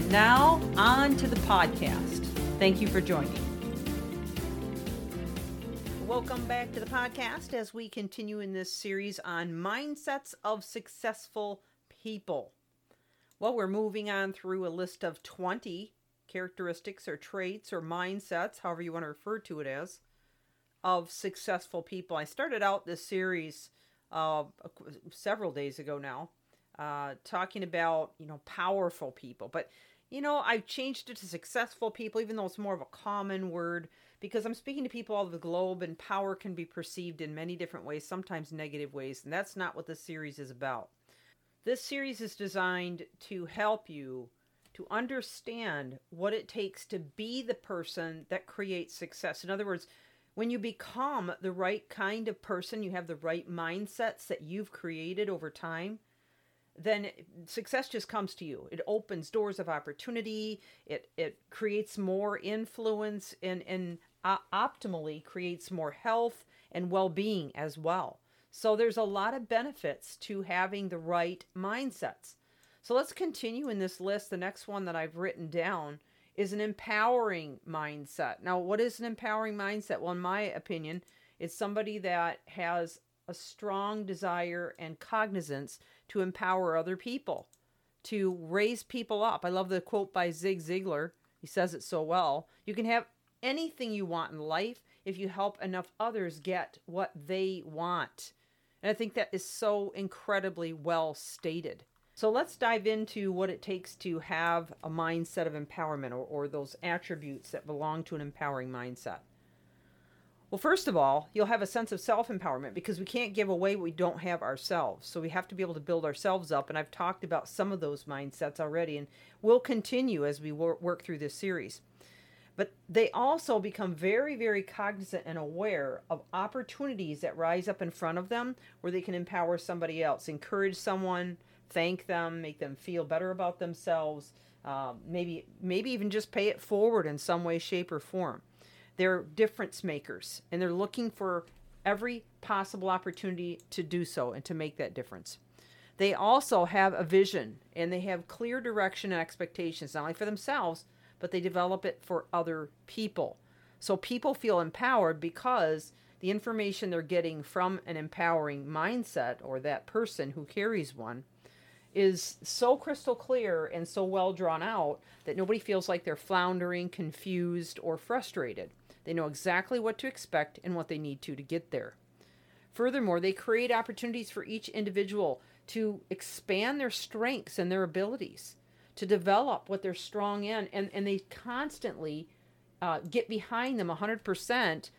And now, on to the podcast. Thank you for joining. Welcome back to the podcast as we continue in this series on mindsets of successful people. Well, we're moving on through a list of 20 characteristics or traits or mindsets, however you want to refer to it as, of successful people. I started out this series uh, several days ago now, uh, talking about you know powerful people, but you know I've changed it to successful people, even though it's more of a common word because I'm speaking to people all over the globe, and power can be perceived in many different ways, sometimes negative ways, and that's not what this series is about. This series is designed to help you to understand what it takes to be the person that creates success. In other words, when you become the right kind of person, you have the right mindsets that you've created over time, then success just comes to you. It opens doors of opportunity. It it creates more influence and and uh, optimally creates more health and well-being as well. So there's a lot of benefits to having the right mindsets. So let's continue in this list. The next one that I've written down is an empowering mindset. Now, what is an empowering mindset? Well, in my opinion, it's somebody that has a strong desire and cognizance to empower other people, to raise people up. I love the quote by Zig Ziglar. He says it so well. You can have anything you want in life if you help enough others get what they want. And I think that is so incredibly well stated. So let's dive into what it takes to have a mindset of empowerment or, or those attributes that belong to an empowering mindset. Well, first of all, you'll have a sense of self empowerment because we can't give away what we don't have ourselves. So we have to be able to build ourselves up. And I've talked about some of those mindsets already, and we'll continue as we work through this series. But they also become very, very cognizant and aware of opportunities that rise up in front of them where they can empower somebody else, encourage someone, thank them, make them feel better about themselves, uh, maybe maybe even just pay it forward in some way, shape, or form. They're difference makers, and they're looking for every possible opportunity to do so and to make that difference. They also have a vision and they have clear direction and expectations, not only for themselves, but they develop it for other people. So people feel empowered because the information they're getting from an empowering mindset or that person who carries one is so crystal clear and so well drawn out that nobody feels like they're floundering, confused, or frustrated. They know exactly what to expect and what they need to to get there. Furthermore, they create opportunities for each individual to expand their strengths and their abilities, to develop what they're strong in, and, and they constantly uh, get behind them 100%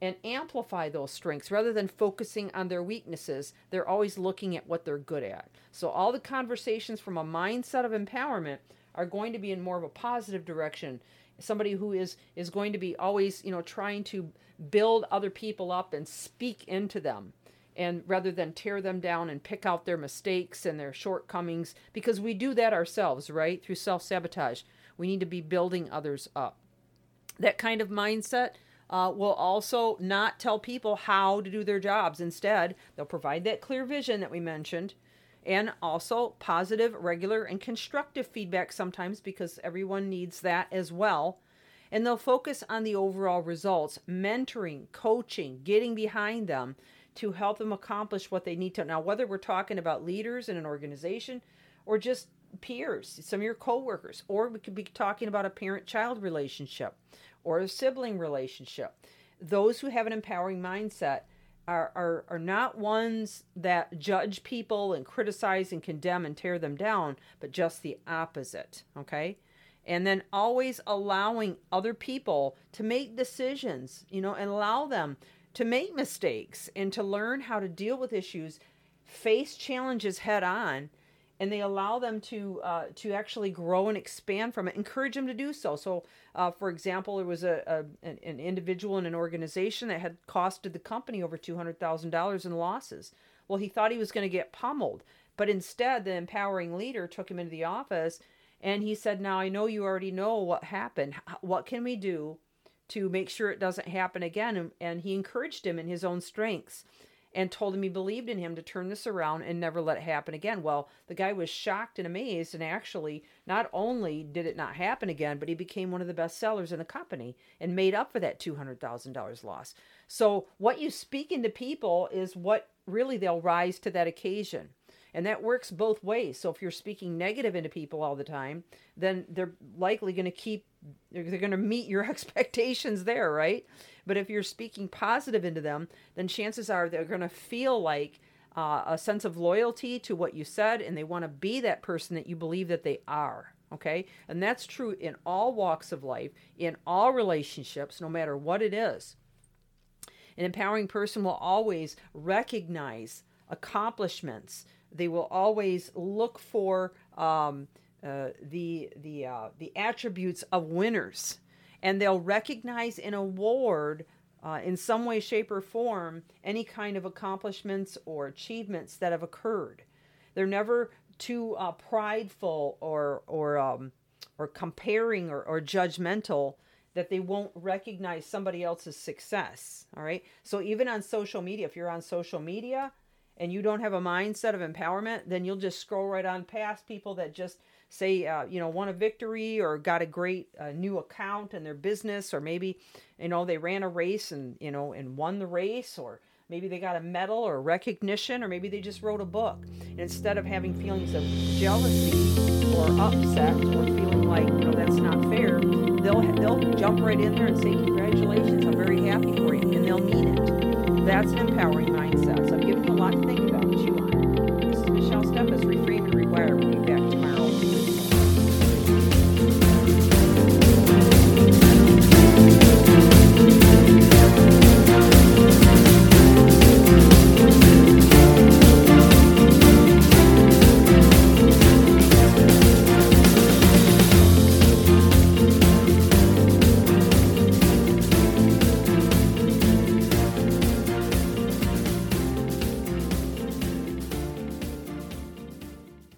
and amplify those strengths rather than focusing on their weaknesses. They're always looking at what they're good at. So, all the conversations from a mindset of empowerment are going to be in more of a positive direction. Somebody who is is going to be always, you know, trying to build other people up and speak into them and rather than tear them down and pick out their mistakes and their shortcomings because we do that ourselves, right? Through self-sabotage. We need to be building others up. That kind of mindset uh, will also not tell people how to do their jobs. Instead, they'll provide that clear vision that we mentioned and also positive, regular, and constructive feedback sometimes because everyone needs that as well. And they'll focus on the overall results, mentoring, coaching, getting behind them to help them accomplish what they need to. Now, whether we're talking about leaders in an organization or just peers, some of your coworkers, or we could be talking about a parent child relationship or a sibling relationship. Those who have an empowering mindset are, are, are not ones that judge people and criticize and condemn and tear them down, but just the opposite. Okay? And then always allowing other people to make decisions, you know, and allow them to make mistakes and to learn how to deal with issues, face challenges head on, and they allow them to uh, to actually grow and expand from it. Encourage them to do so. So, uh, for example, there was a, a an, an, individual in an organization that had costed the company over two hundred thousand dollars in losses. Well, he thought he was going to get pummeled, but instead, the empowering leader took him into the office and he said, "Now I know you already know what happened. What can we do to make sure it doesn't happen again?" And, and he encouraged him in his own strengths and told him he believed in him to turn this around and never let it happen again. Well, the guy was shocked and amazed, and actually, not only did it not happen again, but he became one of the best sellers in the company and made up for that $200,000 loss. So, what you speak into people is what really they'll rise to that occasion. And that works both ways. So if you're speaking negative into people all the time, then they're likely going to keep, they're, they're going to meet your expectations there, right? But if you're speaking positive into them, then chances are they're going to feel like uh, a sense of loyalty to what you said and they want to be that person that you believe that they are. Okay. And that's true in all walks of life, in all relationships, no matter what it is. An empowering person will always recognize accomplishments. They will always look for um, uh, the the uh, the attributes of winners and they'll recognize and award uh, in some way, shape, or form any kind of accomplishments or achievements that have occurred. They're never too uh, prideful or or um, or comparing or, or judgmental that they won't recognize somebody else's success. All right. So even on social media, if you're on social media and you don't have a mindset of empowerment, then you'll just scroll right on past people that just say uh, you know won a victory or got a great uh, new account in their business or maybe you know they ran a race and you know and won the race or maybe they got a medal or recognition or maybe they just wrote a book. And instead of having feelings of jealousy or upset or feeling like you know that's not fair they'll they'll jump right in there and say congratulations i'm very happy for you and they'll mean it that's an empowering mindset. So i'm giving you a lot to think about